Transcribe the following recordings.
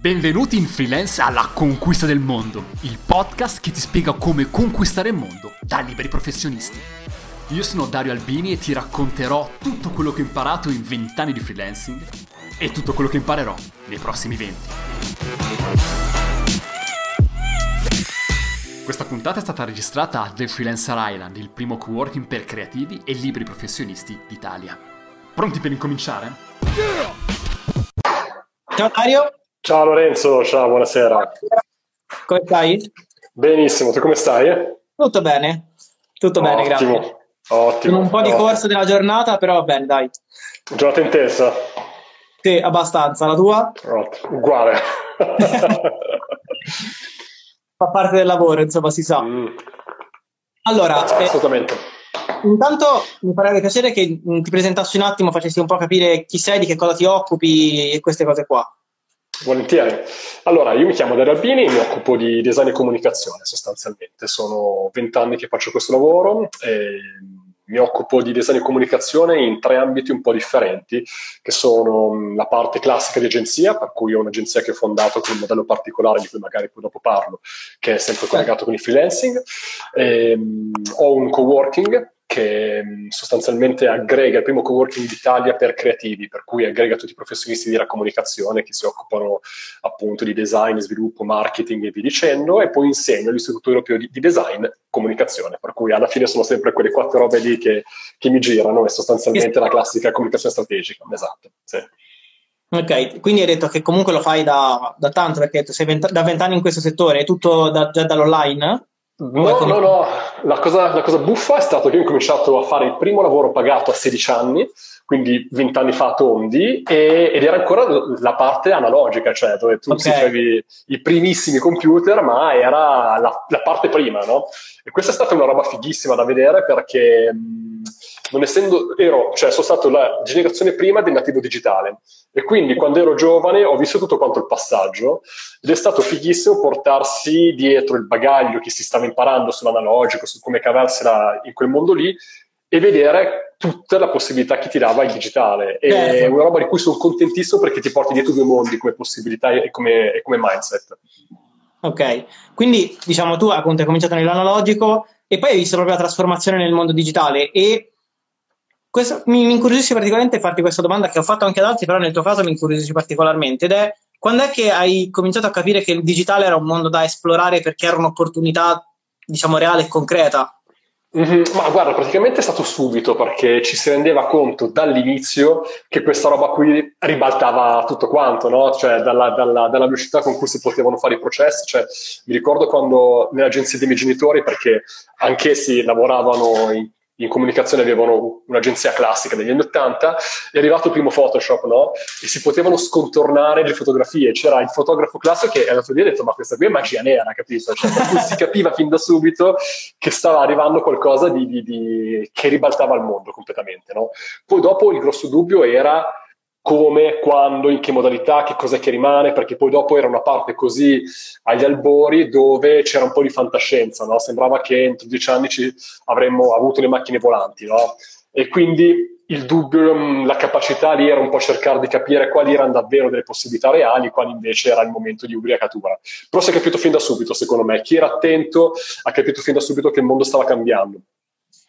Benvenuti in Freelance alla Conquista del Mondo, il podcast che ti spiega come conquistare il mondo da liberi professionisti. Io sono Dario Albini e ti racconterò tutto quello che ho imparato in 20 anni di freelancing e tutto quello che imparerò nei prossimi 20. Questa puntata è stata registrata a The Freelancer Island, il primo co-working per creativi e liberi professionisti d'Italia. Pronti per incominciare? Ciao Dario, Ciao Lorenzo, ciao, buonasera. Come stai? Benissimo, tu come stai? Tutto bene, tutto bene, ottimo, grazie. Ottimo. Con un po' di ottimo. corso della giornata, però va bene, dai. Giornata intensa? Sì, abbastanza. La tua? Ottimo. Uguale. Fa parte del lavoro, insomma, si sa. Mm, Allora, eh, assolutamente. intanto mi farebbe piacere che mm, ti presentassi un attimo, facessi un po' capire chi sei, di che cosa ti occupi e queste cose qua. Volentieri. Allora, io mi chiamo Dario Albini mi occupo di design e comunicazione sostanzialmente. Sono vent'anni che faccio questo lavoro e mi occupo di design e comunicazione in tre ambiti un po' differenti, che sono mh, la parte classica di agenzia, per cui ho un'agenzia che ho fondato con un modello particolare di cui magari poi dopo parlo, che è sempre collegato con il freelancing. E, mh, ho un coworking che mh, sostanzialmente aggrega il primo coworking d'Italia per creativi, per cui aggrega tutti i professionisti della comunicazione che si occupano appunto di design, sviluppo, marketing e via dicendo, e poi insegno all'Istituto Europeo di, di Design comunicazione, per cui alla fine sono sempre quelle quattro robe lì che, che mi girano, e sostanzialmente la classica comunicazione strategica, esatto. Sì. Ok, quindi hai detto che comunque lo fai da, da tanto, perché sei vent- da vent'anni in questo settore, è tutto da- già dall'online? No, no, no, la cosa, la cosa buffa è stato che io ho cominciato a fare il primo lavoro pagato a 16 anni, quindi 20 anni fa tondi, e- ed era ancora la parte analogica, cioè dove tu Ok. si avevi i primissimi computer, ma era la, la parte prima, no? E questa è stata una roba fighissima da vedere perché non essendo, ero, cioè sono stato la generazione prima del nativo digitale e quindi quando ero giovane ho visto tutto quanto il passaggio ed è stato fighissimo portarsi dietro il bagaglio che si stava imparando sull'analogico, su come cavarsela in quel mondo lì e vedere tutta la possibilità che ti dava il digitale. E Certo. È una roba di cui sono contentissimo perché ti porti dietro due mondi come possibilità e come, e come mindset. Ok, quindi diciamo tu appunto hai cominciato nell'analogico e poi hai visto proprio la trasformazione nel mondo digitale e questo, mi, mi incuriosisce particolarmente farti questa domanda che ho fatto anche ad altri, però nel tuo caso mi incuriosisce particolarmente ed è quando è che hai cominciato a capire che il digitale era un mondo da esplorare perché era un'opportunità diciamo reale e concreta? Mhm, Ma guarda, praticamente è stato subito perché ci si rendeva conto dall'inizio che questa roba qui ribaltava tutto quanto, no? Cioè dalla, dalla- dalla velocità con cui si potevano fare i processi. Cioè, mi ricordo quando nell'agenzia dei miei genitori, perché anch'essi lavoravano in, in comunicazione, avevano un'agenzia classica degli anni 80, è arrivato il primo Photoshop, no? E si potevano scontornare le fotografie. C'era il fotografo classico che è andato lì e ha detto: Ma questa qui è magia nera, capito? Cioè, si capiva fin da subito che stava arrivando qualcosa di, di- di- che ribaltava il mondo completamente. No? Poi dopo il grosso dubbio era come, quando, in che modalità, che cos'è che rimane, perché poi dopo era una parte così agli albori dove c'era un po' di fantascienza, no? sembrava che entro dieci anni avremmo avuto le macchine volanti, no? e quindi il dubbio, mh, la capacità lì era un po' cercare di capire quali erano davvero delle possibilità reali, quali invece era il momento di ubriacatura. Però si è capito fin da subito, secondo me, chi era attento ha capito fin da subito che il mondo stava cambiando.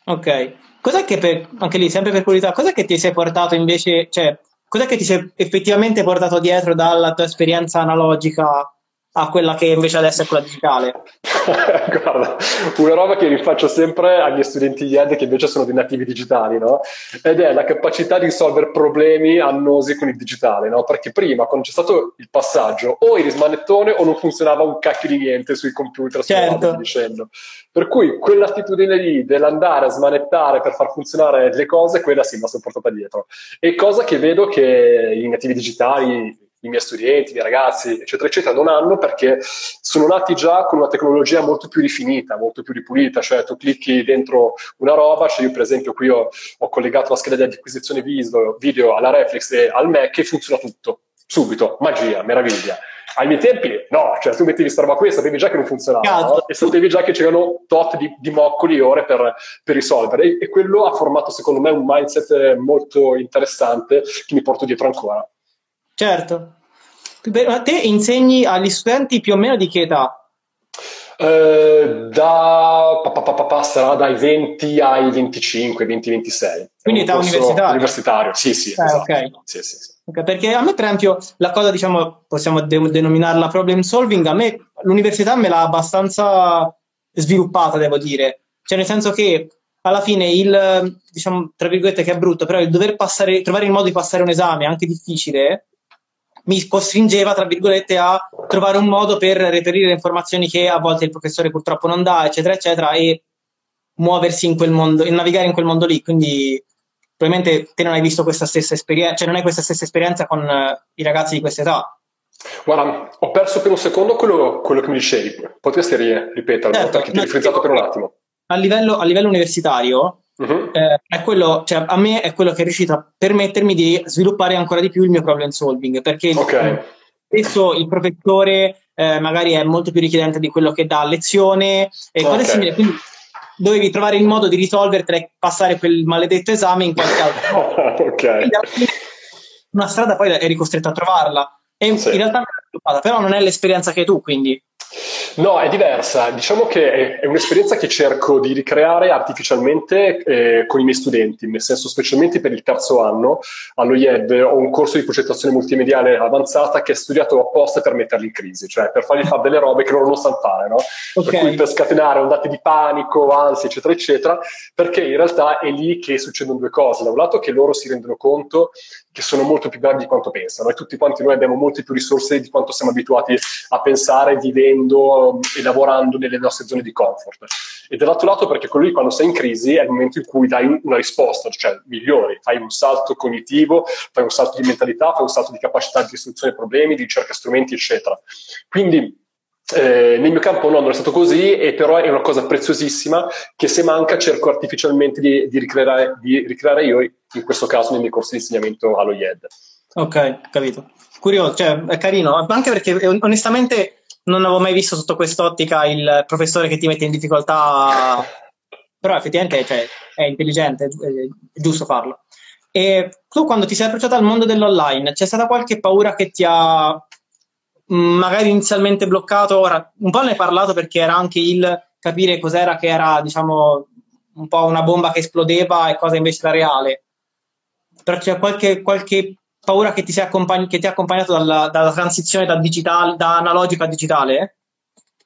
Ok, cos'è che per, anche lì sempre per curiosità, cos'è che ti sei portato invece, cioè cos'è che ti sei effettivamente portato dietro dalla tua esperienza analogica a quella che invece adesso è quella digitale? Guarda, una roba che rifaccio sempre agli studenti di ED che invece sono dei nativi digitali, no? Ed è la capacità di risolvere problemi annosi con il digitale, no? Perché prima, quando c'è stato il passaggio, o eri smanettone o non funzionava un cacchio di niente sui computer, Certo. dicendo. Per cui quell'attitudine lì dell'andare a smanettare per far funzionare le cose, quella sì, me la sono portata dietro. E cosa che vedo che i nativi digitali, i miei studenti, i miei ragazzi, eccetera, eccetera, non hanno perché sono nati già con una tecnologia molto più rifinita, molto più ripulita, cioè tu clicchi dentro una roba, cioè io per esempio qui ho, ho collegato la scheda di acquisizione video, video alla Reflex e al Mac e funziona tutto, subito, magia, meraviglia. Ai miei tempi no, cioè tu mettevi questa roba qui e sapevi già che non funzionava no? e sapevi già che c'erano tot di, di moccoli ore per, per risolvere e, e quello ha formato secondo me un mindset molto interessante che mi porto dietro ancora. Certo. Te insegni agli studenti più o meno di che età? Eh, da, pa, pa, pa, sarà dai 20 ai 25, 20-26. Quindi età universitaria? Universitario, sì, sì. Eh, esatto. okay. sì, sì, sì. Okay, perché a me, per esempio, la cosa, diciamo, possiamo de- denominarla problem solving, a me l'università me l'ha abbastanza sviluppata, devo dire. Cioè, nel senso che alla fine il, diciamo, tra virgolette, che è brutto, però il dover passare, trovare il modo di passare un esame anche difficile, mi costringeva, tra virgolette, a trovare un modo per reperire le informazioni che a volte il professore purtroppo non dà, eccetera, eccetera, e muoversi in quel mondo, e navigare in quel mondo lì. Quindi probabilmente te non hai visto questa stessa esperienza, cioè non hai questa stessa esperienza con uh, i ragazzi di questa età. Guarda, ho perso per un secondo quello, quello che mi dicevi. Potresti ripeterlo certo, perché ti ho frizzato per un attimo. A livello, a livello universitario, uh-huh. eh, è quello, cioè, a me è quello che è riuscito a permettermi di sviluppare ancora di più il mio problem solving. Perché okay. spesso il professore eh, magari è molto più richiedente di quello che dà a lezione e cose okay. simili. Quindi dovevi trovare il modo di risolvertela e passare quel maledetto esame in qualche altro modo. ok. Una strada poi eri costretto a trovarla. E sì. in realtà però non è l'esperienza che hai tu, quindi No, è diversa. Diciamo che è, un'esperienza che cerco di ricreare artificialmente eh, con i miei studenti, nel senso specialmente per il terzo anno allo IED ho un corso di progettazione multimediale avanzata che è studiato apposta per metterli in crisi, cioè per fargli fare delle robe che loro non sanno fare, no? Okay. Per cui per scatenare ondate di panico, ansia, eccetera, eccetera, perché in realtà è lì che succedono due cose. Da un lato che loro si rendono conto che sono molto più bravi di quanto pensano e tutti quanti noi abbiamo molte più risorse di quanto siamo abituati a pensare vivendo e lavorando nelle nostre zone di comfort. E dall'altro lato perché quello lì quando sei in crisi è il momento in cui dai una risposta, cioè migliori, fai un salto cognitivo, fai un salto di mentalità, fai un salto di capacità di risoluzione dei problemi, di ricerca strumenti, eccetera. Quindi eh, nel mio campo no, non è stato così, e però è una cosa preziosissima che se manca cerco artificialmente di, di, ricreare, di ricreare, io, in questo caso nei miei corsi di insegnamento allo IED. Ok, capito. Curioso, cioè è carino, anche perché eh, onestamente non avevo mai visto sotto quest'ottica il professore che ti mette in difficoltà, però effettivamente cioè, è intelligente, è giusto farlo. E tu quando ti sei approcciato al mondo dell'online, c'è stata qualche paura che ti ha magari inizialmente bloccato, ora un po' ne hai parlato perché era anche il capire cos'era che era, diciamo, un po' una bomba che esplodeva e cosa invece era reale. Però c'è qualche, qualche paura che ti, accompagn- che ti ha accompagnato dalla, dalla transizione da, digital- da analogico a digitale?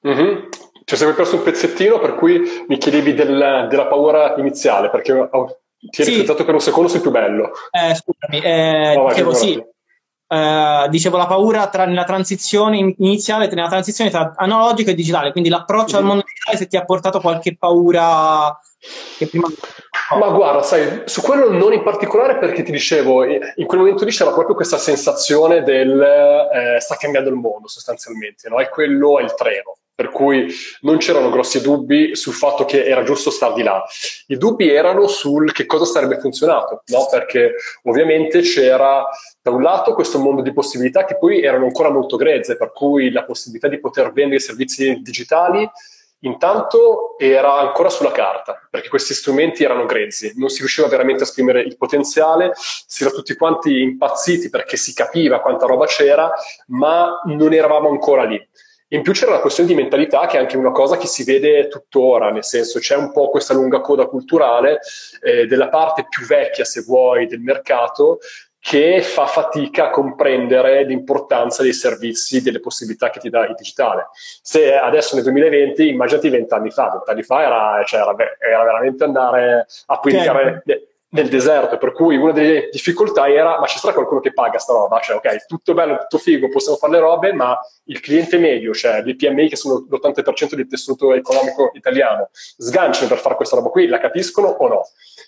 Mm-hmm. Ci sei perso un pezzettino per cui mi chiedevi del, della paura iniziale, perché ti eri sì. per un secondo sul più bello. Eh, scusami, eh, no, dicevo sì, Uh, dicevo la paura tra, nella transizione iniziale, nella transizione tra analogico e digitale, quindi l'approccio mm-hmm. al mhm. mondo digitale se ti ha portato qualche paura che prima... Ma guarda, sai, su quello non in particolare perché ti dicevo, in quel momento lì c'era proprio questa sensazione del eh, sta cambiando il mondo sostanzialmente, no? E quello è il treno per cui non c'erano grossi dubbi sul fatto che era giusto star di là. I dubbi erano sul che cosa sarebbe funzionato, no? perché ovviamente c'era da un lato questo mondo di possibilità che poi erano ancora molto grezze, per cui la possibilità di poter vendere servizi digitali intanto era ancora sulla carta, perché questi strumenti erano grezzi, non si riusciva veramente a esprimere il potenziale, si era tutti quanti impazziti perché si capiva quanta roba c'era, ma non eravamo ancora lì. In più c'era una questione di mentalità che è anche una cosa che si vede tuttora, nel senso c'è un po' questa lunga coda culturale eh, della parte più vecchia, se vuoi, del mercato che fa fatica a comprendere l'importanza dei servizi, delle possibilità che ti dà il digitale. Se adesso nel 2020, immaginati vent'anni fa, vent'anni fa era, cioè era, era, veramente andare a pubblicare... Certo nel deserto, per cui una delle difficoltà era ma ci sarà qualcuno che paga sta roba? Cioè, ok, tutto bello, tutto figo, possiamo fare le robe, ma il cliente medio, cioè le PMI che sono l'80% del tessuto economico italiano, sganciano per fare questa roba qui, la capiscono o no?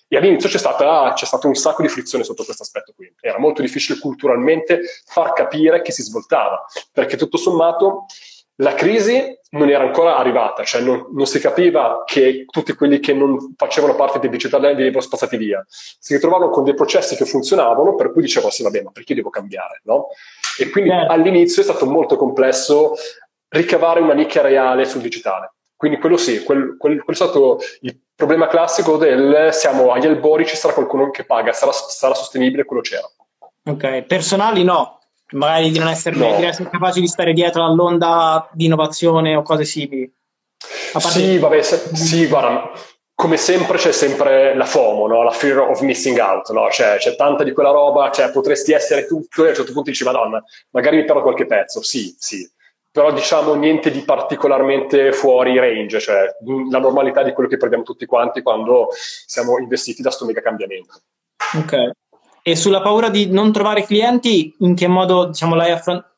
E all'inizio c'è, stata, c'è stato un sacco di frizione sotto questo aspetto qui. Era molto difficile culturalmente far capire che si svoltava, perché tutto sommato la crisi non era ancora arrivata, cioè non, non, si capiva che tutti quelli che non facevano parte del digitale venivano spazzati via. Si ritrovavano con dei processi che funzionavano, per cui dicevano sì, vabbè, ma perché devo cambiare? No? E quindi yeah. all'inizio è stato molto complesso ricavare una nicchia reale sul digitale. Quindi quello sì, quel, quel, quello è stato il problema classico del siamo agli albori, ci sarà qualcuno che paga, sarà, sarà sostenibile, quello c'era. Ok, personali no, magari di non essere, no. di essere capaci di stare dietro all'onda di innovazione o cose simili. Sì, vabbè, se, sì, guarda, come sempre c'è sempre la FOMO, no? la fear of missing out, no? cioè, c'è tanta di quella roba, cioè, potresti essere tutto e a un certo punto dici, madonna, magari mi perdo qualche pezzo, sì, sì, però diciamo niente di particolarmente fuori range, cioè la normalità di quello che perdiamo tutti quanti quando siamo investiti da sto mega cambiamento. Ok. E sulla paura di non trovare clienti, in che modo diciamo, l'hai affrontato?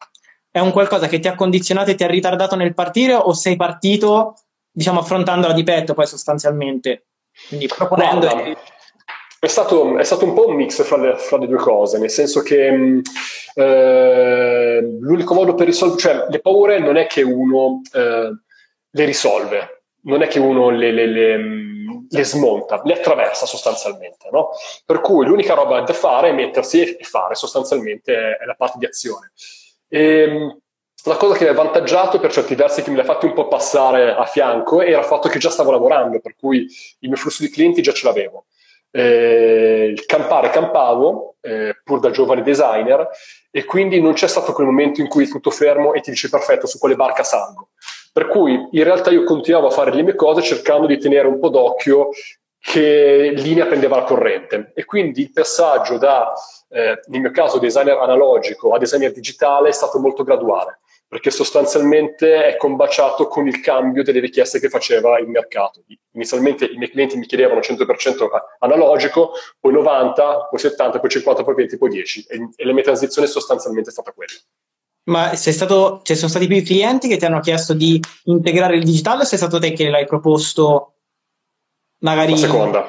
È un qualcosa che ti ha condizionato e ti ha ritardato nel partire o sei partito diciamo, affrontandola di petto poi sostanzialmente? Quindi proponendo... Guarda, è, stato, è stato, un po' un mix fra le, fra le due cose, nel senso che eh, l'unico modo per risolvere, cioè le paure non è che uno eh, le risolve, non è che uno le, le, le le smonta, le attraversa sostanzialmente. No? Per cui l'unica roba da fare è mettersi e fare, sostanzialmente è la parte di azione. E, ehm, la cosa che mi ha avvantaggiato per certi versi che me l'ha fatto un po' passare a fianco era il fatto che già stavo lavorando, per cui il mio flusso di clienti già ce l'avevo. Eh, campare campavo, eh, pur da giovane designer, e quindi non c'è stato quel momento in cui è tutto fermo e ti dici perfetto su quale barca salgo. Per cui in realtà io continuavo a fare le mie cose cercando di tenere un po' d'occhio che linea prendeva la corrente e quindi il passaggio da, eh, nel mio caso, designer analogico a designer digitale è stato molto graduale perché sostanzialmente è combaciato con il cambio delle richieste che faceva il mercato. Inizialmente i miei clienti mi chiedevano 100% analogico, poi 90, poi 70, poi 50, poi 20, poi 10 e, la mia transizione sostanzialmente è stata quella. Ma sei stato, ci sono stati più clienti che ti hanno chiesto di integrare il digitale o sei stato te che l'hai proposto magari... La seconda.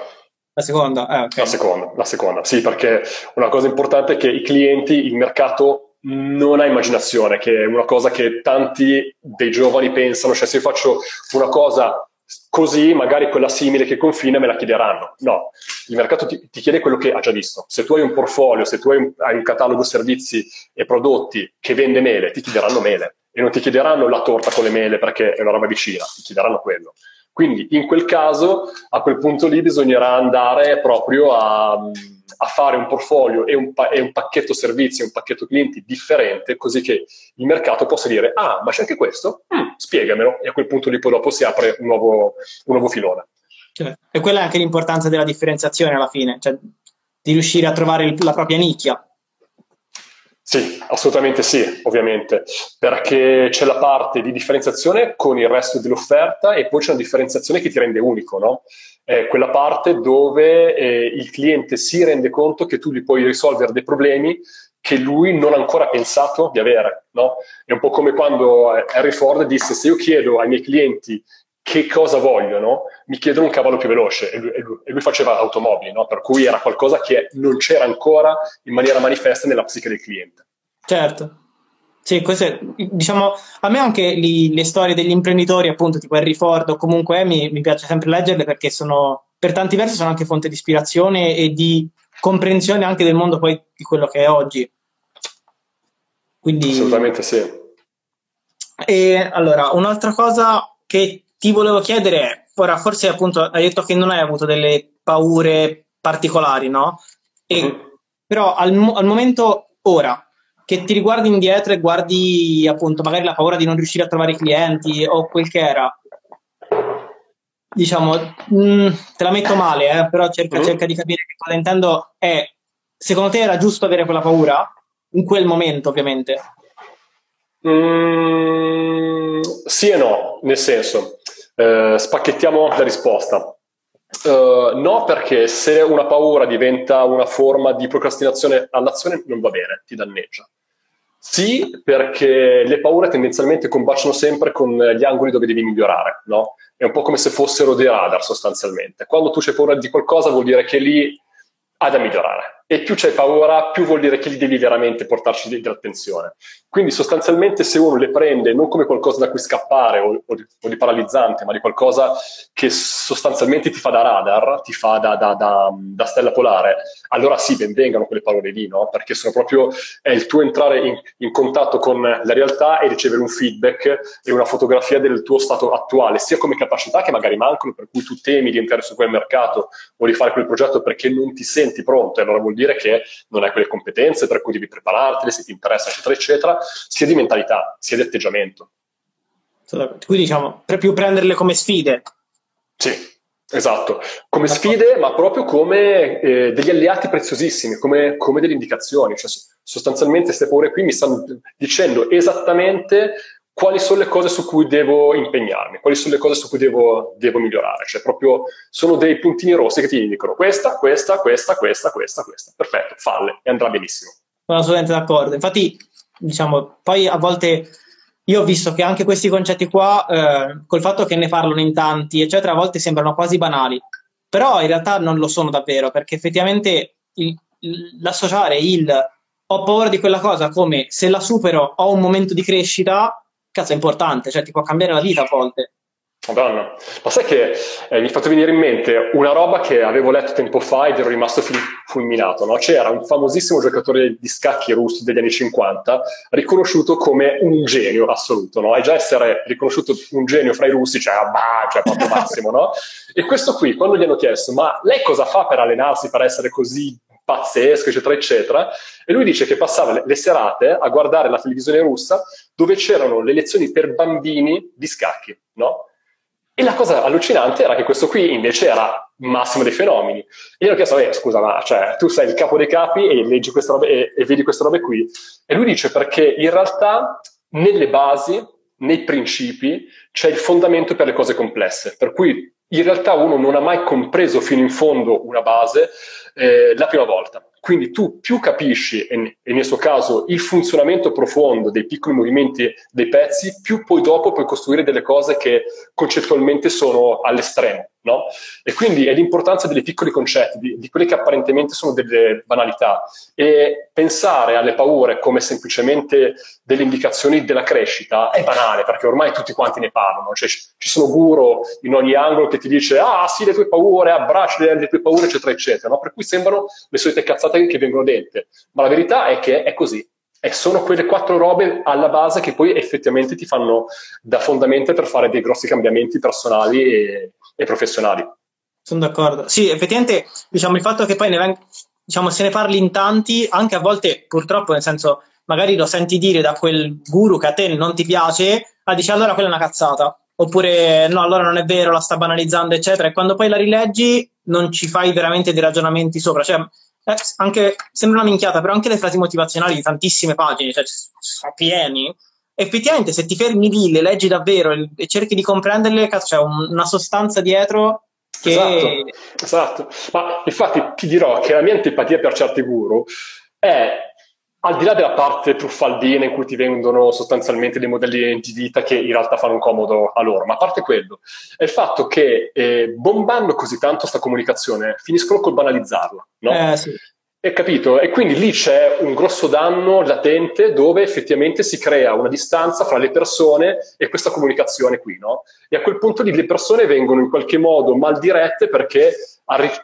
La seconda, eh, okay. la seconda, la seconda, sì, perché una cosa importante è che i clienti, il mercato non ha immaginazione, che è una cosa che tanti dei giovani pensano, cioè se io faccio una cosa così, magari quella simile che confina me la chiederanno. No, il mercato ti, ti chiede quello che ha già visto. Se tu hai un portfolio, se tu hai un, hai un catalogo servizi e prodotti che vende mele, ti chiederanno mele e non ti chiederanno la torta con le mele perché è una roba vicina, ti chiederanno quello. Quindi in quel caso, a quel punto lì bisognerà andare proprio a a fare un portfolio e un, pa- e un pacchetto servizi, un pacchetto clienti differente, così che il mercato possa dire, ah, ma c'è anche questo? Mm, spiegamelo. E a quel punto lì poi dopo si apre un nuovo, un nuovo filone. Cioè, e quella è anche l'importanza della differenziazione alla fine, cioè di riuscire a trovare la propria nicchia. Sì, assolutamente sì, ovviamente, perché c'è la parte di differenziazione con il resto dell'offerta e poi c'è una differenziazione che ti rende unico, no? È quella parte dove eh, il cliente si rende conto che tu gli puoi risolvere dei problemi che lui non ha ancora pensato di avere, no? È un po' come quando eh, Harry Ford disse se io chiedo ai miei clienti che cosa vogliono, mi chiedono un cavallo più veloce e lui, e lui, e lui faceva automobili, no? per cui era qualcosa che non c'era ancora in maniera manifesta nella psiche del cliente. Certo. Sì, questo diciamo, a me anche li, le storie degli imprenditori, appunto, tipo Harry Ford o comunque mi, mi piace sempre leggerle perché sono, per tanti versi, sono anche fonte di ispirazione e di comprensione anche del mondo poi di quello che è oggi. Quindi, Assolutamente sì. E allora, un'altra cosa che ti volevo chiedere, ora forse appunto hai detto che non hai avuto delle paure particolari, no? E, mm-hmm. Però al, al, momento ora che ti riguardi indietro e guardi appunto magari la paura di non riuscire a trovare clienti o quel che era, diciamo, mh, mm, te la metto male, eh, però cerca, mm-hmm. cerca di capire che cosa intendo è, secondo te era giusto avere quella paura? In quel momento, ovviamente. Mm, sì e no, nel senso, eh, spacchettiamo la risposta. Uh, no, perché se una paura diventa una forma di procrastinazione all'azione non va bene, ti danneggia. Sì, perché le paure tendenzialmente combaciano sempre con gli angoli dove devi migliorare, no? È un po' come se fossero dei radar sostanzialmente. Quando tu c'hai paura di qualcosa vuol dire che lì ha da migliorare e più c'hai paura, più vuol dire che li devi veramente portarci dell'attenzione. Quindi sostanzialmente se uno le prende non come qualcosa da cui scappare o, o, di, o di, paralizzante, ma di qualcosa che sostanzialmente ti fa da radar, ti fa da, da, da, da stella polare, allora sì, benvengano quelle parole lì, no? Perché sono proprio è il tuo entrare in, in contatto con la realtà e ricevere un feedback e una fotografia del tuo stato attuale, sia come capacità che magari mancano, per cui tu temi di entrare su quel mercato o di fare quel progetto perché non ti senti pronto, allora vuol dire dire che non hai quelle competenze per cui devi preparartele, se ti interessa, eccetera, eccetera, sia di mentalità, sia di atteggiamento. Quindi diciamo, per più prenderle come sfide. Sì, esatto, come sfide, ma proprio come eh, degli alleati preziosissimi, come, come delle indicazioni. Cioè, sostanzialmente queste paure qui mi stanno dicendo esattamente quali sono le cose su cui devo impegnarmi, quali sono le cose su cui devo, devo, migliorare. Cioè, proprio sono dei puntini rossi che ti dicono questa, questa, questa, questa, questa, questa. Perfetto, falle e andrà benissimo. Sono assolutamente d'accordo. Infatti, diciamo, poi a volte io ho visto che anche questi concetti qua, eh, col fatto che ne parlano in tanti, eccetera, a volte sembrano quasi banali. Però in realtà non lo sono davvero, perché effettivamente il, l'associare il ho paura di quella cosa come se la supero ho un momento di crescita cazzo è importante, cioè ti può cambiare la vita a volte. Madonna, ma sai che eh, mi è fatto venire in mente una roba che avevo letto tempo fa ed ero rimasto fulminato, no? C'era un famosissimo giocatore di scacchi russo degli anni 50 riconosciuto come un genio assoluto, no? E già essere riconosciuto un genio fra i russi, cioè, bah, cioè proprio massimo, no? E questo qui, quando gli hanno chiesto, ma lei cosa fa per allenarsi, per essere così pazzesco, eccetera, eccetera. E lui dice che passava le, serate a guardare la televisione russa dove c'erano le lezioni per bambini di scacchi, no? E la cosa allucinante era che questo qui invece era massimo dei fenomeni. E gli hanno chiesto, eh, scusa, ma cioè, tu sei il capo dei capi e leggi queste robe e, e vedi queste robe qui. E lui dice perché in realtà nelle basi, nei principi, c'è il fondamento per le cose complesse. Per cui in realtà uno non ha mai compreso fino in fondo una base eh, la prima volta. Quindi tu più capisci, e, nel suo caso, il funzionamento profondo dei piccoli movimenti dei pezzi, più poi dopo puoi costruire delle cose che concettualmente sono all'estremo. No? E quindi è l'importanza dei piccoli concetti, di, di quelli che apparentemente sono delle banalità. E pensare alle paure come semplicemente delle indicazioni della crescita è banale, perché ormai tutti quanti ne parlano. Cioè, ci sono guru in ogni angolo che ti dice, ah sì, le tue paure, abbracci le, le tue paure, eccetera, eccetera. No? Per cui sembrano le solite cazzate che vengono dette. Ma la verità è che è così. E sono quelle quattro robe alla base che poi effettivamente ti fanno da fondamento per fare dei grossi cambiamenti personali e, e professionali. Sono d'accordo. Sì, effettivamente, diciamo, il fatto che poi ne veng- diciamo, se ne parli in tanti, anche a volte purtroppo, nel senso, magari lo senti dire da quel guru che a te non ti piace, ah, dici allora quella è una cazzata. Oppure no, allora non è vero, la sta banalizzando, eccetera. E quando poi la rileggi, non ci fai veramente dei ragionamenti sopra. Cioè, eh, anche, sembra una minchiata, però anche le frasi motivazionali di tantissime pagine, cioè sono pieni. Effettivamente, se ti fermi lì, le leggi davvero e cerchi di comprenderle, c'è un, una sostanza dietro che... Esatto, esatto. Ma infatti ti dirò che la mia antipatia per certi guru è al di là della parte truffaldina in cui ti vendono sostanzialmente dei modelli di vita che in realtà fanno comodo a loro, ma a parte quello, è il fatto che eh, bombando così tanto questa comunicazione finiscono col banalizzarla, no? Eh, sì. Hai capito? E quindi lì c'è un grosso danno latente dove effettivamente si crea una distanza fra le persone e questa comunicazione qui, no? E a quel punto lì le persone vengono in qualche modo mal dirette perché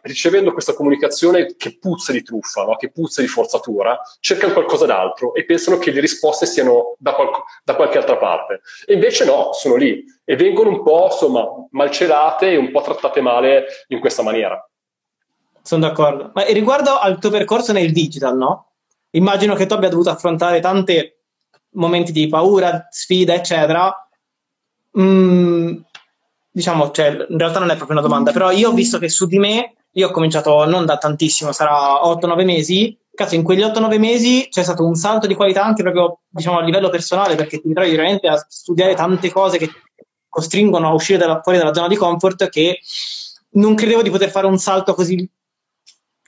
ricevendo questa comunicazione che puzza di truffa, no? che puzza di forzatura, cercano qualcosa d'altro e pensano che le risposte siano da, qual- da qualche altra parte. E invece no, sono lì e vengono un po' insomma malcelate e un po' trattate male in questa maniera. Sono d'accordo. Ma riguardo al tuo percorso nel digital, no? Immagino che tu abbia dovuto affrontare tanti momenti di paura, sfida, eccetera. Mm, diciamo, cioè, in realtà non è proprio una domanda, però io ho visto che su di me, io ho cominciato non da tantissimo, sarà 8-9 mesi. Cazzo, in quegli 8-9 mesi c'è stato un salto di qualità anche proprio, diciamo, a livello personale, perché ti trovi veramente a studiare tante cose che costringono a uscire dalla, fuori dalla zona di comfort che non credevo di poter fare un salto così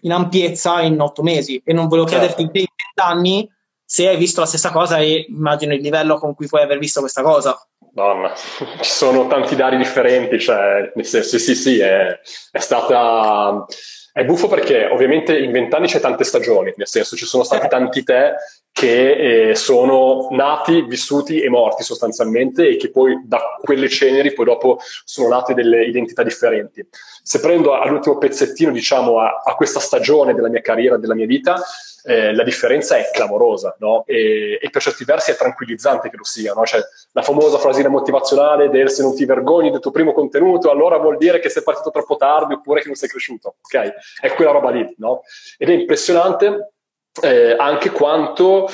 in ampiezza in otto mesi e non volevo certo. chiederti in vent'anni se hai visto la stessa cosa e immagino il livello con cui puoi aver visto questa cosa. Donna, ci sono tanti dati differenti, cioè, nel senso, sì, sì, è, è stata... È buffo perché ovviamente in vent'anni c'è tante stagioni, nel senso ci sono stati tanti te che eh, sono nati, vissuti e morti sostanzialmente e che poi da quelle ceneri poi dopo sono nate delle identità differenti. Se prendo all'ultimo pezzettino, diciamo, a, a questa stagione della mia carriera, della mia vita, eh, la differenza è clamorosa, no? E, e, per certi versi è tranquillizzante che lo sia, no? Cioè, la famosa frasina motivazionale del se non ti vergogni del tuo primo contenuto, allora vuol dire che sei partito troppo tardi oppure che non sei cresciuto, ok? È quella roba lì, no? Ed è impressionante eh, anche quanto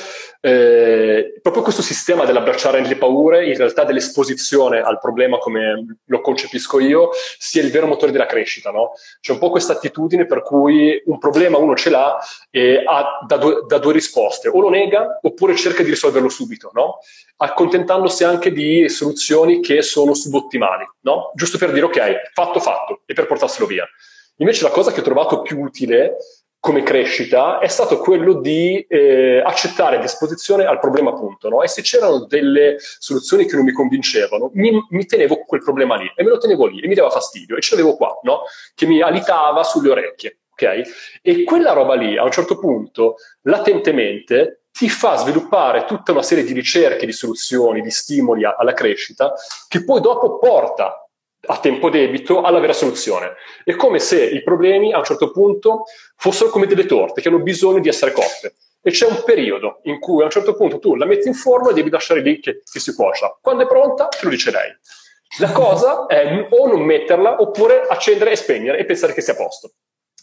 eh, proprio questo sistema dell'abbracciare le paure, in realtà dell'esposizione al problema come lo concepisco io, sia il vero motore della crescita. No? C'è un po' questa attitudine per cui un problema uno ce l'ha e ha da due, da due risposte, o lo nega oppure cerca di risolverlo subito, no? accontentandosi anche di soluzioni che sono subottimali, no? giusto per dire ok, fatto fatto e per portarselo via. Invece la cosa che ho trovato più utile come crescita è stato quello di eh, accettare l'esposizione al problema appunto, no? E se c'erano delle soluzioni che non mi convincevano, mi, mi, tenevo quel problema lì e me lo tenevo lì e mi dava fastidio e ce l'avevo qua, no? Che mi alitava sulle orecchie, ok? E quella roba lì, a un certo punto, latentemente, ti fa sviluppare tutta una serie di ricerche, di soluzioni, di stimoli alla crescita, che poi dopo porta a tempo debito alla vera soluzione. È come se i problemi a un certo punto fossero come delle torte che hanno bisogno di essere cotte. E c'è un periodo in cui a un certo punto tu la metti in forno e devi lasciare lì che, che si cuocia. Quando è pronta, te lo dice lei. La cosa è o non metterla oppure accendere e spegnere e pensare che sia a posto.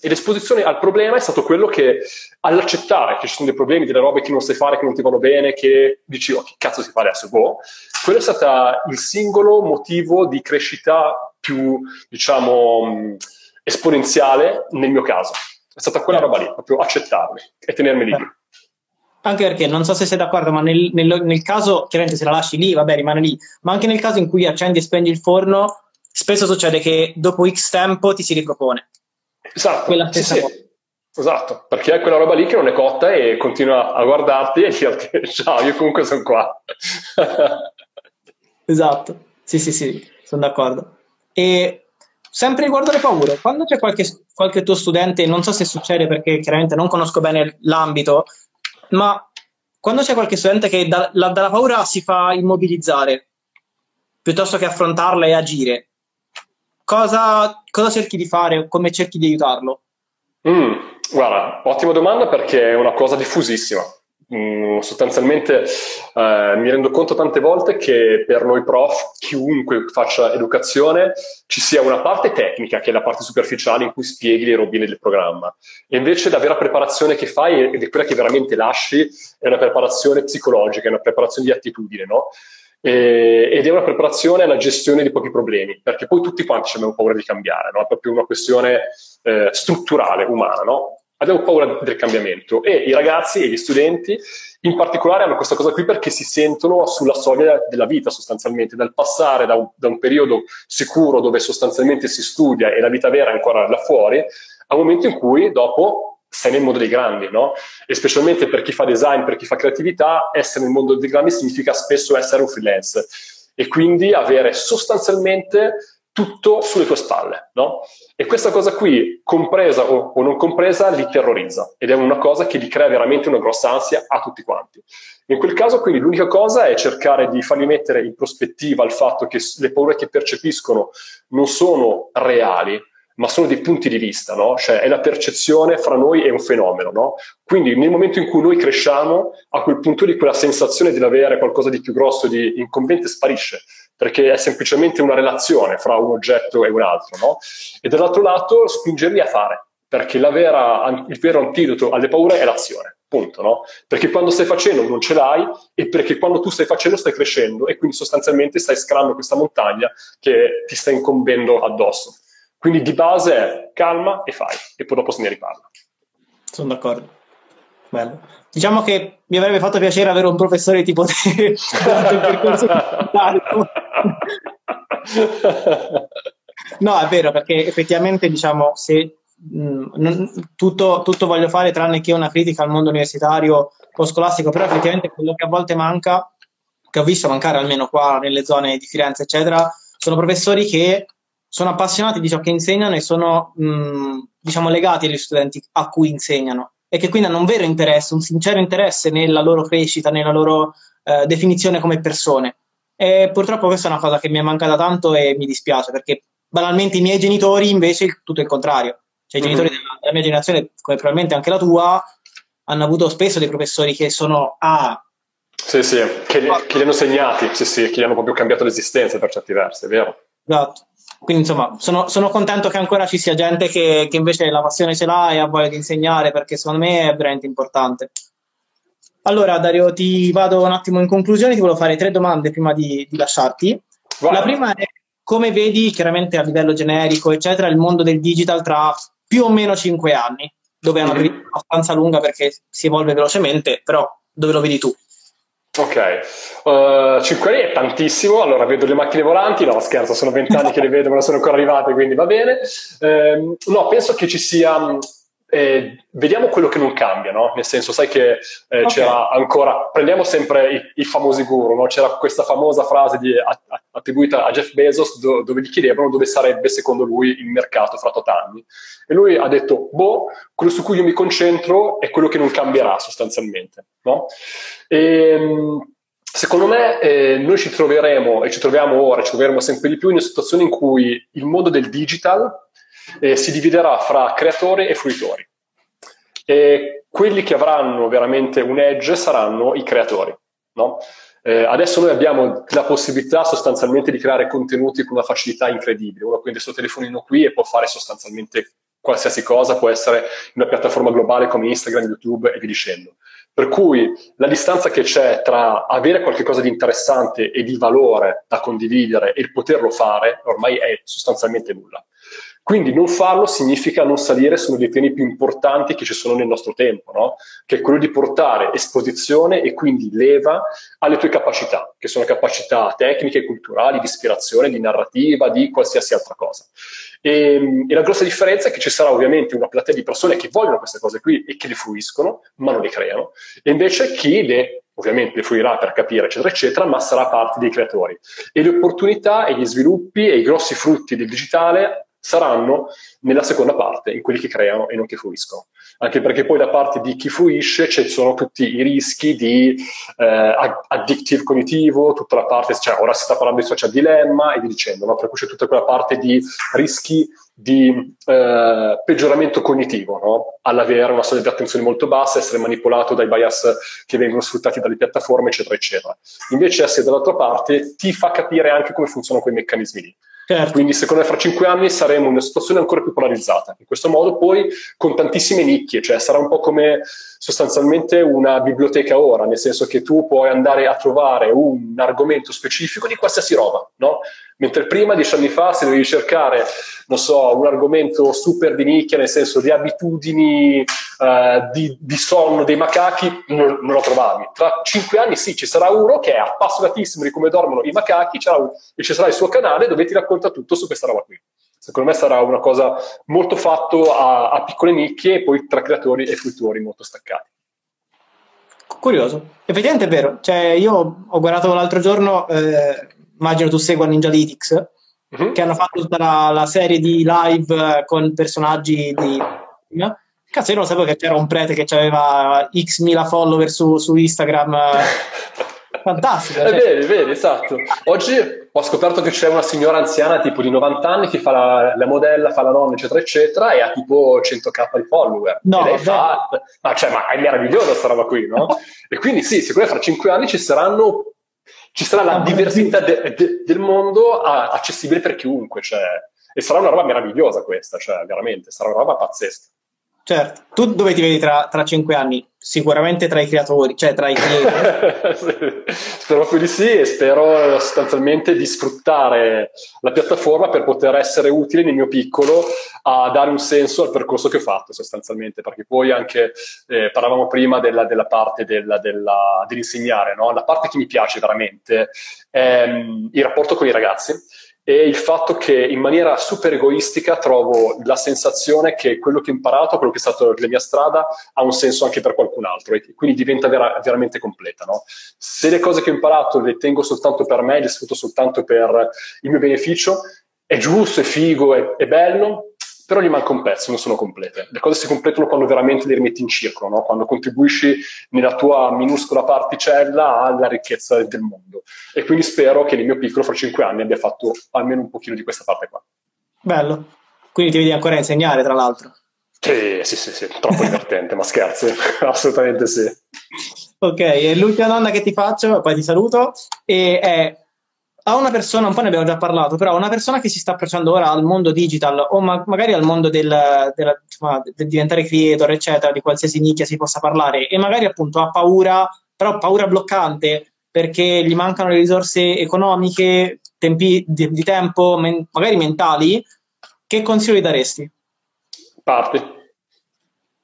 E l'esposizione al problema è stato quello che, all'accettare che ci sono dei problemi, delle robe che non sai fare, che non ti vanno bene, che dici, oh, che cazzo si fa adesso? Boh. Quello è stato il singolo motivo di crescita più, diciamo, esponenziale nel mio caso. È stata quella roba lì, proprio accettarmi e tenermi lì. Anche perché non so se sei d'accordo, ma nel, nel, nel caso, chiaramente se la lasci lì, vabbè, rimane lì, ma anche nel caso in cui accendi e spegni il forno, spesso succede che dopo X tempo ti si ripropone. Esatto, quella stessa sì, sì. Esatto, perché è quella roba lì che non è cotta e continua a guardarti e dirti ciao, io comunque sono qua. esatto, sì, sì, sì, sono d'accordo. E sempre riguardo le paure, quando c'è qualche, qualche tuo studente, non so se succede perché chiaramente non conosco bene l'ambito, ma quando c'è qualche studente che da, la, dalla paura si fa immobilizzare piuttosto che affrontarla e agire, cosa, cosa cerchi di fare come cerchi di aiutarlo? Mm, guarda, ottima domanda perché è una cosa diffusissima. Mm, sostanzialmente eh, mi rendo conto tante volte che per noi prof, chiunque faccia educazione, ci sia una parte tecnica, che è la parte superficiale in cui spieghi le robine del programma, e invece la vera preparazione che fai, ed è quella che veramente lasci, è una preparazione psicologica, è una preparazione di attitudine, no? Eh, ed è una preparazione alla gestione di pochi problemi, perché poi tutti quanti abbiamo paura di cambiare, no? è proprio una questione eh, strutturale, umana, no? abbiamo paura del cambiamento e i ragazzi e gli studenti in particolare hanno questa cosa qui perché si sentono sulla soglia della vita sostanzialmente, dal passare da un, da un periodo sicuro dove sostanzialmente si studia e la vita vera è ancora là fuori, a un momento in cui dopo sei nel mondo dei grandi, no? E specialmente per chi fa design, per chi fa creatività, essere nel mondo dei grandi significa spesso essere un freelance e quindi avere sostanzialmente tutto sulle tue spalle, no? E questa cosa qui, compresa o, o, non compresa, li terrorizza ed è una cosa che gli crea veramente una grossa ansia a tutti quanti. In quel caso, quindi, l'unica cosa è cercare di farli mettere in prospettiva il fatto che le paure che percepiscono non sono reali, ma sono dei punti di vista, no? Cioè è la percezione fra noi e un fenomeno, no? Quindi nel momento in cui noi cresciamo, a quel punto lì quella sensazione di avere qualcosa di più grosso, di incombente, sparisce, perché è semplicemente una relazione fra un oggetto e un altro, no? E dall'altro lato spingerli a fare, perché vera, il vero antidoto alle paure è l'azione. Punto, no? Perché quando stai facendo non ce l'hai e perché quando tu stai facendo stai crescendo e quindi sostanzialmente stai scalando questa montagna che ti sta incombendo addosso. Quindi di base è calma e fai, e poi dopo se ne riparla. Sono d'accordo. Bello. Diciamo che mi avrebbe fatto piacere avere un professore tipo te durante il percorso No, è vero, perché effettivamente, diciamo, se mh, mm, non, tutto, tutto, voglio fare tranne che una critica al mondo universitario o scolastico, però effettivamente quello che a volte manca, che ho visto mancare almeno qua nelle zone di Firenze, eccetera, sono professori che sono appassionati di ciò che insegnano e sono mh, diciamo legati agli studenti a cui insegnano e che quindi hanno un vero interesse, un sincero interesse nella loro crescita, nella loro eh, definizione come persone. E purtroppo questa è una cosa che mi è mancata tanto e mi dispiace perché banalmente i miei genitori invece tutto il contrario. Cioè i genitori mm-hmm. della, mia generazione, come probabilmente anche la tua, hanno avuto spesso dei professori che sono ah, sì, sì, che, che li hanno segnati, sì, sì, che gli hanno proprio cambiato l'esistenza per certi versi, è vero. Esatto. Quindi insomma sono, sono, contento che ancora ci sia gente che, che, invece la passione ce l'ha e ha voglia di insegnare perché secondo me è veramente importante. Allora Dario ti vado un attimo in conclusione, ti volevo fare tre domande prima di, di lasciarti. Vai. La prima è come vedi chiaramente a livello generico eccetera il mondo del digital tra più o meno cinque anni, dove è una mm-hmm. abbastanza lunga perché si evolve velocemente, però dove lo vedi tu? Ok, uh, eh, 5 anni è tantissimo, allora vedo le macchine volanti, no scherzo, sono 20 anni che le vedo ma non sono ancora arrivate, quindi va bene. Uh, no, penso che ci sia eh, vediamo quello che non cambia, no? Nel senso, sai che eh, okay. c'era ancora, prendiamo sempre i, i famosi guru, no? C'era questa famosa frase di, a, attribuita a Jeff Bezos do, dove gli chiedevano dove sarebbe secondo lui il mercato fra tot anni. E lui ha detto, boh, quello su cui io mi concentro è quello che non cambierà sostanzialmente, no? E, ehm, Secondo me eh, noi ci troveremo, e ci troviamo ora, ci troveremo sempre di più in una situazione in cui il mondo del digital eh, si dividerà fra creatori e fruitori. E quelli che avranno veramente un edge saranno i creatori. No? Eh, adesso noi abbiamo la possibilità sostanzialmente di creare contenuti con una facilità incredibile. Uno prende il suo telefonino qui e può fare sostanzialmente qualsiasi cosa, può essere in una piattaforma globale come Instagram, YouTube e via dicendo. Per cui la distanza che c'è tra avere qualcosa di interessante e di valore da condividere e il poterlo fare ormai è sostanzialmente nulla. Quindi non farlo significa non salire su uno dei temi più importanti che ci sono nel nostro tempo, no? che è quello di portare esposizione e quindi leva alle tue capacità, che sono capacità tecniche, culturali, di ispirazione, di narrativa, di qualsiasi altra cosa. E, e, la grossa differenza è che ci sarà ovviamente una platea di persone che vogliono queste cose qui e che le fruiscono, ma non le creano, e invece chi le ovviamente le fruirà per capire, eccetera, eccetera, ma sarà parte dei creatori. E le opportunità e gli sviluppi e i grossi frutti del digitale saranno nella seconda parte, in quelli che creano e non che fruiscono. Anche perché poi da parte di chi fruisce ci sono tutti i rischi di eh, addictive cognitivo, tutta la parte, cioè ora si sta parlando di social dilemma e via dicendo, no? per cui c'è tutta quella parte di rischi di eh, peggioramento cognitivo, no? all'avere una soglia di attenzione molto bassa, essere manipolato dai bias che vengono sfruttati dalle piattaforme, eccetera, eccetera. Invece essere dall'altra parte ti fa capire anche come funzionano quei meccanismi lì. Certo. Quindi secondo me fra cinque anni saremo in una situazione ancora più polarizzata. In questo modo poi con tantissime nicchie, cioè sarà un po' come sostanzialmente una biblioteca ora, nel senso che tu puoi andare a trovare un argomento specifico di qualsiasi roba, no? Mentre prima, dieci anni fa, se dovevi cercare, non so, un argomento super di nicchia, nel senso di abitudini, uh, di, di, sonno dei macachi, non, non, lo trovavi. Tra cinque anni sì, ci sarà uno che è appassionatissimo di come dormono i macaci un, e ci sarà il suo canale dove ti racconta tutto su questa roba qui. Secondo me sarà una cosa molto fatto a, a piccole nicchie e poi tra creatori e fruitori molto staccati. Curioso, effettivamente è vero. Cioè, io ho guardato l'altro giorno eh, immagino tu segua Ninjalytics, uh-huh. che hanno fatto tutta la, la, serie di live con personaggi di... Cazzo, io non sapevo che c'era un prete che aveva x mila follower su, su Instagram. Fantastico. Cioè. È vero, esatto. Oggi ho scoperto che c'è una signora anziana tipo di 90 anni che fa la, la modella, fa la nonna, eccetera, eccetera, e ha tipo 100k di follower. No, e fa... Ma, cioè, ma è meravigliosa questa roba qui, no? e quindi sì, me fra 5 anni ci saranno ci sarà la diversità de, de, del mondo a, accessibile per chiunque, cioè, e sarà una roba meravigliosa questa, cioè, veramente, sarà una roba pazzesca. Certo, tu dove ti vedi tra, tra cinque anni? Sicuramente tra i creatori, cioè tra i clienti. spero proprio di sì e spero sostanzialmente di sfruttare la piattaforma per poter essere utile nel mio piccolo a dare un senso al percorso che ho fatto sostanzialmente, perché poi anche eh, parlavamo prima della, della parte della, della, dell'insegnare, no? la parte che mi piace veramente è um, il rapporto con i ragazzi e il fatto che in maniera super egoistica trovo la sensazione che quello che ho imparato, quello che è stato la mia strada, ha un senso anche per qualcun altro e quindi diventa vera, veramente completa. No? Se le cose che ho imparato le tengo soltanto per me, le sfrutto soltanto per il mio beneficio, è giusto, è figo, è, è bello, però gli manca un pezzo, non sono complete. Le cose si completano quando veramente le rimetti in circolo, no? quando contribuisci nella tua minuscola particella alla ricchezza del mondo. E quindi spero che nel mio piccolo, fra cinque anni, abbia fatto almeno un pochino di questa parte qua. Bello. Quindi ti vedi ancora insegnare, tra l'altro. Sì, sì, sì, sì. troppo divertente, ma scherzi, assolutamente sì. Ok, e l'ultima domanda che ti faccio, poi ti saluto, è a una persona, un po' ne abbiamo già parlato, però a una persona che si sta approcciando ora al mondo digital o ma- magari al mondo del, insomma, del, diventare creator, eccetera, di qualsiasi nicchia si possa parlare e magari appunto ha paura, però paura bloccante perché gli mancano le risorse economiche, tempi di, di tempo, men- magari mentali, che consiglio gli daresti? Parti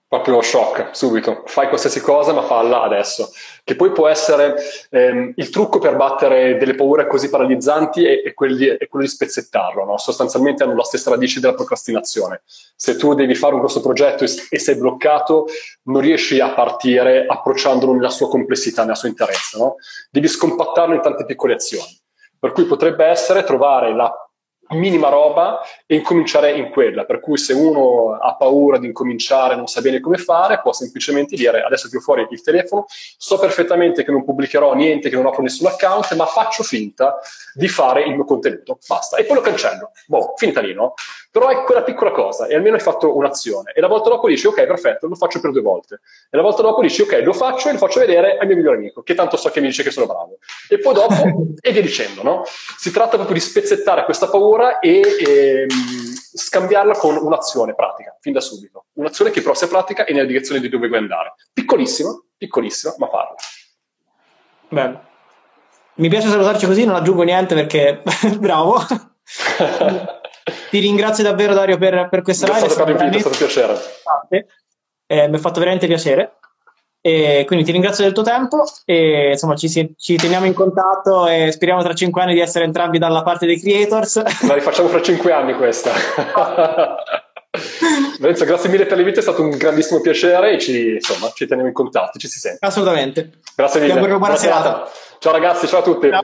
proprio shock subito, fai qualsiasi cosa ma falla adesso, che poi può essere ehm, il trucco per battere delle paure così paralizzanti è, è, quelli, è quello di spezzettarlo, no? sostanzialmente hanno la stessa radice della procrastinazione. Se tu devi fare un grosso progetto e, e sei bloccato, non riesci a partire approcciandolo nella sua complessità, nella sua interezza, no? devi scompattarlo in tante piccole azioni. Per cui potrebbe essere trovare la minima roba e incominciare in quella. Per cui se uno ha paura di incominciare, non sa bene come fare, può semplicemente dire adesso tiro fuori il telefono, so perfettamente che non pubblicherò niente, che non apro nessun account, ma faccio finta di fare il mio contenuto. Basta. E poi lo cancello. Boh, finta lì, no? Però è quella piccola cosa e almeno hai fatto un'azione. E la volta dopo dici ok, perfetto, lo faccio per due volte. E la volta dopo dici ok, lo faccio e lo faccio vedere al mio migliore amico, che tanto so che mi dice che sono bravo. E poi dopo, e via dicendo, no? Si tratta proprio di spezzettare questa paura e ehm, scambiarla con un'azione pratica, fin da subito. Un'azione che però sia pratica e nella direzione di dove vuoi andare. Piccolissima, piccolissima, ma farla. Bello. Mi piace salutarci così, non aggiungo niente perché bravo. Ti ringrazio davvero Dario per, per questa live. È stato, è stato un piacere. Eh, mi ha fatto veramente piacere. E quindi ti ringrazio del tuo tempo e insomma ci, ci, teniamo in contatto e speriamo tra cinque anni di essere entrambi dalla parte dei creators. La rifacciamo fra cinque anni questa. Lorenzo, grazie mille per l'invito, è stato un grandissimo piacere e ci, insomma, ci teniamo in contatto, ci si sente. Assolutamente. Grazie mille. Buona serata. Ciao ragazzi, ciao a tutti. Ciao.